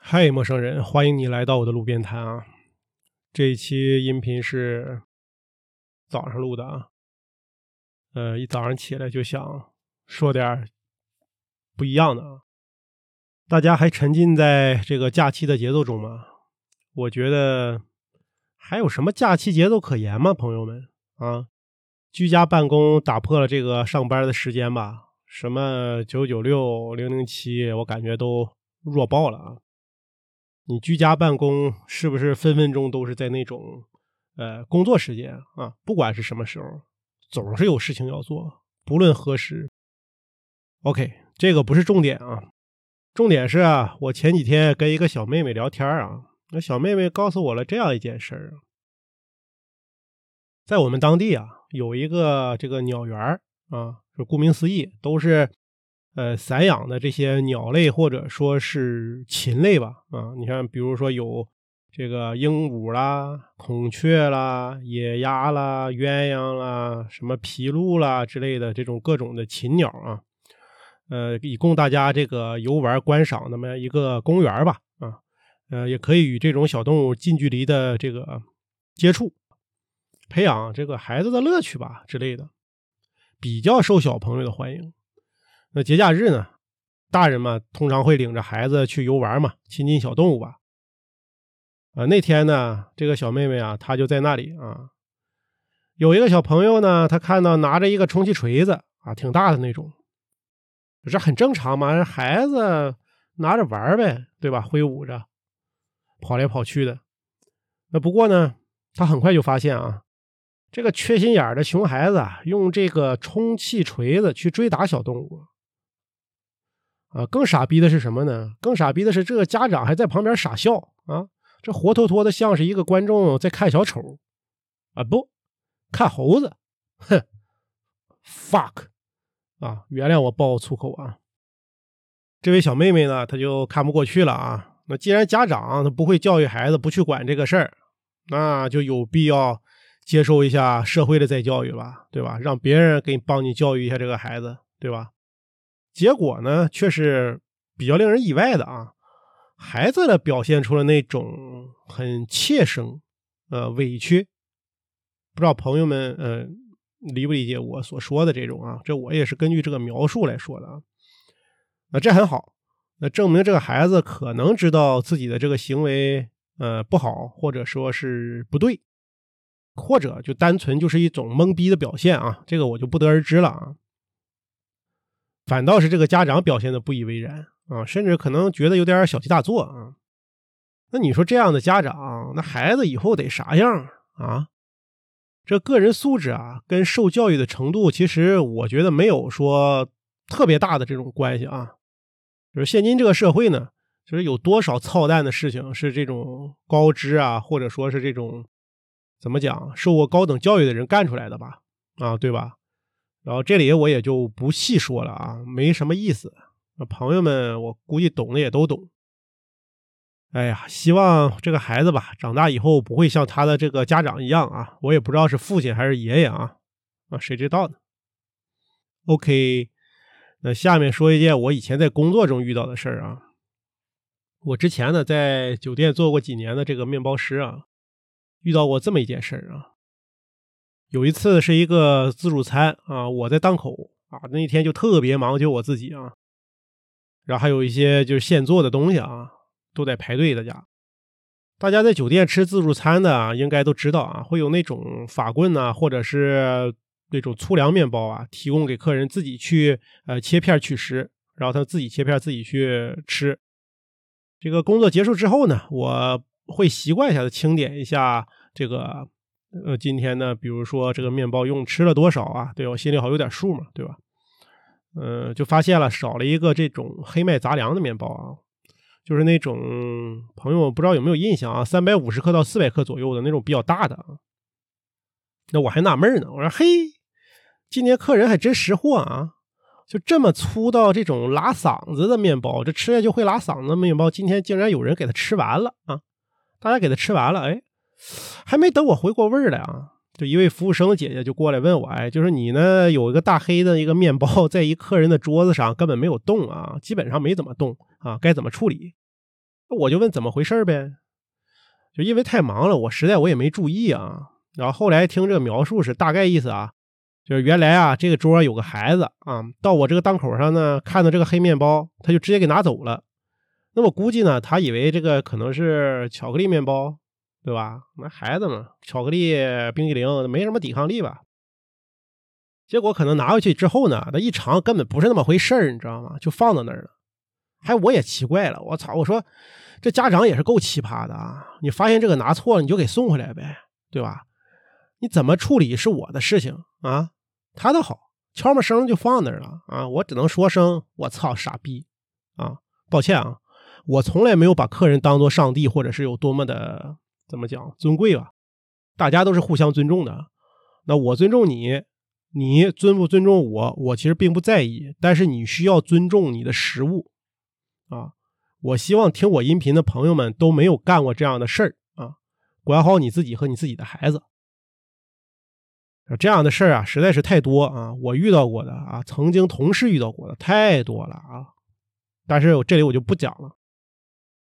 嗨，陌生人，欢迎你来到我的路边摊啊！这一期音频是早上录的啊，呃，一早上起来就想说点不一样的啊。大家还沉浸在这个假期的节奏中吗？我觉得还有什么假期节奏可言吗，朋友们啊？居家办公打破了这个上班的时间吧？什么九九六、零零七，我感觉都弱爆了啊！你居家办公是不是分分钟都是在那种，呃，工作时间啊？不管是什么时候，总是有事情要做，不论何时。OK，这个不是重点啊，重点是啊，我前几天跟一个小妹妹聊天啊，那小妹妹告诉我了这样一件事儿，在我们当地啊，有一个这个鸟园啊，就顾名思义，都是。呃，散养的这些鸟类或者说是禽类吧，啊，你看，比如说有这个鹦鹉啦、孔雀啦、野鸭啦、鸳鸯啦、什么皮鹭啦之类的这种各种的禽鸟啊，呃，以供大家这个游玩观赏那么一个公园吧，啊，呃，也可以与这种小动物近距离的这个接触，培养这个孩子的乐趣吧之类的，比较受小朋友的欢迎。那节假日呢，大人嘛通常会领着孩子去游玩嘛，亲近小动物吧。啊，那天呢，这个小妹妹啊，她就在那里啊。有一个小朋友呢，他看到拿着一个充气锤子啊，挺大的那种，这很正常嘛，孩子拿着玩呗，对吧？挥舞着，跑来跑去的。那不过呢，他很快就发现啊。这个缺心眼的熊孩子啊，用这个充气锤子去追打小动物，啊，更傻逼的是什么呢？更傻逼的是，这个家长还在旁边傻笑啊，这活脱脱的像是一个观众在看小丑啊，不看猴子，哼，fuck，啊，原谅我爆粗口啊。这位小妹妹呢，她就看不过去了啊。那既然家长他不会教育孩子，不去管这个事儿，那就有必要。接受一下社会的再教育吧，对吧？让别人给你帮你教育一下这个孩子，对吧？结果呢，却是比较令人意外的啊！孩子呢，表现出了那种很怯生，呃，委屈。不知道朋友们，呃，理不理解我所说的这种啊？这我也是根据这个描述来说的啊。那这很好，那证明这个孩子可能知道自己的这个行为，呃，不好，或者说是不对。或者就单纯就是一种懵逼的表现啊，这个我就不得而知了啊。反倒是这个家长表现的不以为然啊，甚至可能觉得有点小题大做啊。那你说这样的家长，那孩子以后得啥样啊？这个人素质啊，跟受教育的程度，其实我觉得没有说特别大的这种关系啊。就是现今这个社会呢，就是有多少操蛋的事情是这种高知啊，或者说是这种。怎么讲？受过高等教育的人干出来的吧？啊，对吧？然后这里我也就不细说了啊，没什么意思。朋友们，我估计懂的也都懂。哎呀，希望这个孩子吧，长大以后不会像他的这个家长一样啊。我也不知道是父亲还是爷爷啊，啊，谁知道呢？OK，那下面说一件我以前在工作中遇到的事儿啊。我之前呢，在酒店做过几年的这个面包师啊。遇到过这么一件事儿啊，有一次是一个自助餐啊，我在档口啊，那一天就特别忙，就我自己啊，然后还有一些就是现做的东西啊，都在排队。大家，大家在酒店吃自助餐的啊，应该都知道啊，会有那种法棍呐，或者是那种粗粮面包啊，提供给客人自己去呃切片取食，然后他自己切片自己去吃。这个工作结束之后呢，我。会习惯性的清点一下这个，呃，今天呢，比如说这个面包用吃了多少啊？对我心里好有点数嘛，对吧？呃，就发现了少了一个这种黑麦杂粮的面包啊，就是那种朋友不知道有没有印象啊，三百五十克到四百克左右的那种比较大的啊。那我还纳闷呢，我说嘿，今天客人还真识货啊，就这么粗到这种拉嗓子的面包，这吃下就会拉嗓子的面包，今天竟然有人给他吃完了啊！大家给他吃完了，哎，还没等我回过味儿来啊，就一位服务生姐姐就过来问我，哎，就是你呢，有一个大黑的一个面包在一客人的桌子上根本没有动啊，基本上没怎么动啊，该怎么处理？我就问怎么回事呗，就因为太忙了，我实在我也没注意啊。然后后来听这个描述是大概意思啊，就是原来啊这个桌有个孩子啊，到我这个档口上呢，看到这个黑面包，他就直接给拿走了。那我估计呢，他以为这个可能是巧克力面包，对吧？那孩子嘛，巧克力冰激凌没什么抵抗力吧？结果可能拿回去之后呢，他一尝根本不是那么回事儿，你知道吗？就放到那儿了。还我也奇怪了，我操！我说这家长也是够奇葩的啊！你发现这个拿错了，你就给送回来呗，对吧？你怎么处理是我的事情啊？他倒好，悄没声就放那儿了啊！我只能说声我操傻逼啊！抱歉啊，我从来没有把客人当做上帝，或者是有多么的怎么讲尊贵吧？大家都是互相尊重的。那我尊重你，你尊不尊重我，我其实并不在意。但是你需要尊重你的食物。啊，我希望听我音频的朋友们都没有干过这样的事儿啊，管好你自己和你自己的孩子。这样的事儿啊，实在是太多啊，我遇到过的啊，曾经同事遇到过的太多了啊。但是我这里我就不讲了。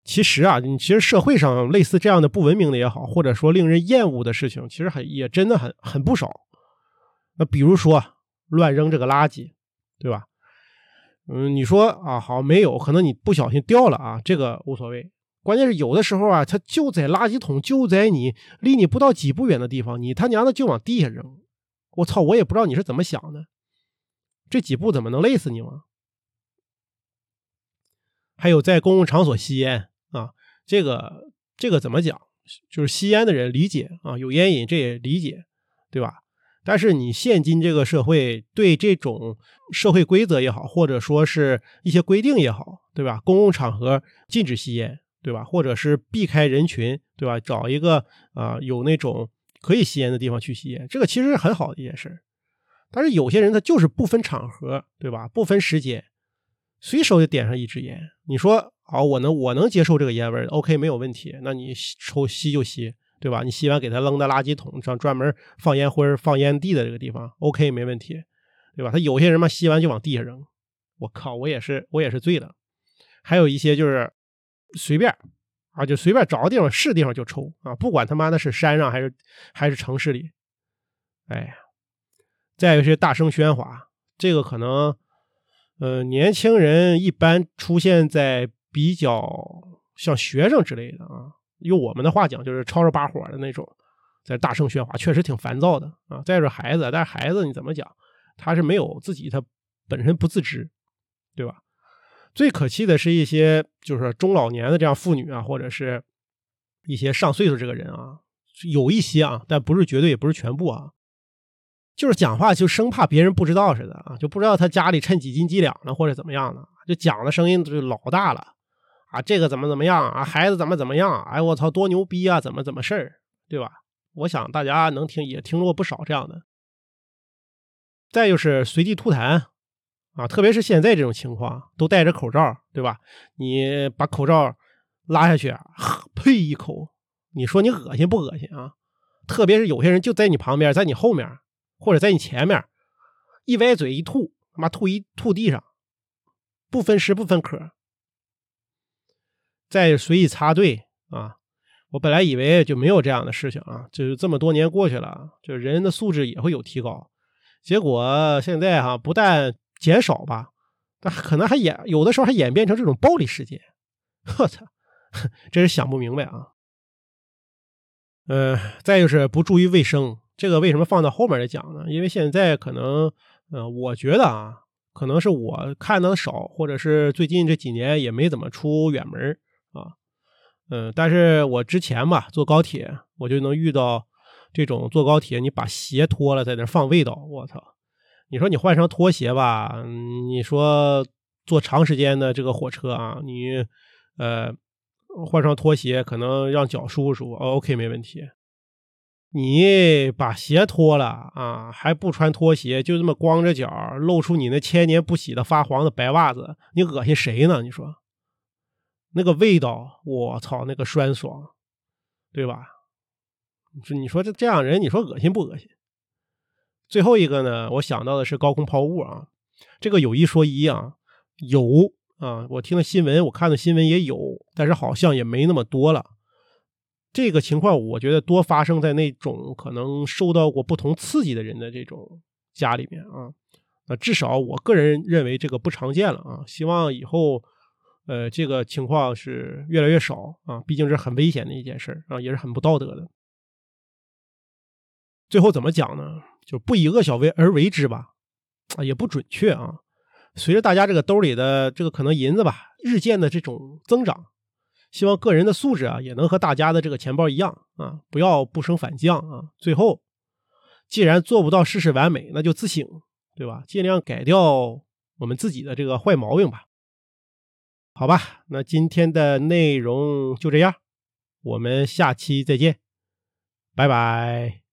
其实啊，你其实社会上类似这样的不文明的也好，或者说令人厌恶的事情，其实很也真的很很不少。那比如说乱扔这个垃圾，对吧？嗯，你说啊，好没有，可能你不小心掉了啊，这个无所谓。关键是有的时候啊，它就在垃圾桶，就在你离你不到几步远的地方，你他娘的就往地下扔。我操，我也不知道你是怎么想的，这几步怎么能累死你吗？还有在公共场所吸烟啊，这个这个怎么讲？就是吸烟的人理解啊，有烟瘾这也理解，对吧？但是你现今这个社会对这种社会规则也好，或者说是一些规定也好，对吧？公共场合禁止吸烟，对吧？或者是避开人群，对吧？找一个啊有那种可以吸烟的地方去吸烟，这个其实是很好的一件事。但是有些人他就是不分场合，对吧？不分时间，随手就点上一支烟。你说好，我能我能接受这个烟味，OK 没有问题，那你抽吸就吸。对吧？你吸完给他扔到垃圾桶上，专门放烟灰、放烟蒂的这个地方，OK，没问题，对吧？他有些人嘛，吸完就往地下扔，我靠，我也是，我也是醉了。还有一些就是随便啊，就随便找个地方是地方就抽啊，不管他妈的是山上还是还是城市里，哎呀，再有些大声喧哗，这个可能呃年轻人一般出现在比较像学生之类的啊。用我们的话讲，就是吵吵把火的那种，在大声喧哗，确实挺烦躁的啊。再说孩子，但是孩子你怎么讲，他是没有自己，他本身不自知，对吧？最可气的是一些就是中老年的这样妇女啊，或者是一些上岁数这个人啊，有一些啊，但不是绝对，也不是全部啊，就是讲话就生怕别人不知道似的啊，就不知道他家里趁几斤几两的或者怎么样的，就讲的声音就老大了。啊，这个怎么怎么样啊？孩子怎么怎么样？哎，我操，多牛逼啊！怎么怎么事儿，对吧？我想大家能听也听过不少这样的。再就是随地吐痰啊，特别是现在这种情况，都戴着口罩，对吧？你把口罩拉下去，呸一口，你说你恶心不恶心啊？特别是有些人就在你旁边，在你后面或者在你前面，一歪嘴一吐，他妈吐一吐地上，不分时不分刻。再随意插队啊！我本来以为就没有这样的事情啊，就是这么多年过去了，就是人的素质也会有提高。结果现在哈，不但减少吧，但可能还演有的时候还演变成这种暴力事件。我操，真是想不明白啊！呃，再就是不注意卫生，这个为什么放到后面来讲呢？因为现在可能，呃，我觉得啊，可能是我看的少，或者是最近这几年也没怎么出远门。啊，嗯，但是我之前吧坐高铁，我就能遇到这种坐高铁你把鞋脱了在那放味道，我操！你说你换上拖鞋吧，你说坐长时间的这个火车啊，你呃换上拖鞋可能让脚舒服舒服，OK 没问题。你把鞋脱了啊，还不穿拖鞋，就这么光着脚露出你那千年不洗的发黄的白袜子，你恶心谁呢？你说？那个味道，我操，那个酸爽，对吧？你说这这样人，你说恶心不恶心？最后一个呢，我想到的是高空抛物啊，这个有一说一啊，有啊，我听了新闻，我看的新闻也有，但是好像也没那么多了。这个情况，我觉得多发生在那种可能受到过不同刺激的人的这种家里面啊。那至少我个人认为这个不常见了啊。希望以后，呃，这个情况是越来越少啊。毕竟是很危险的一件事啊，也是很不道德的。最后怎么讲呢？就不以恶小为而为之吧，啊，也不准确啊。随着大家这个兜里的这个可能银子吧，日渐的这种增长。希望个人的素质啊，也能和大家的这个钱包一样啊，不要不升反降啊。最后，既然做不到事事完美，那就自省，对吧？尽量改掉我们自己的这个坏毛病吧。好吧，那今天的内容就这样，我们下期再见，拜拜。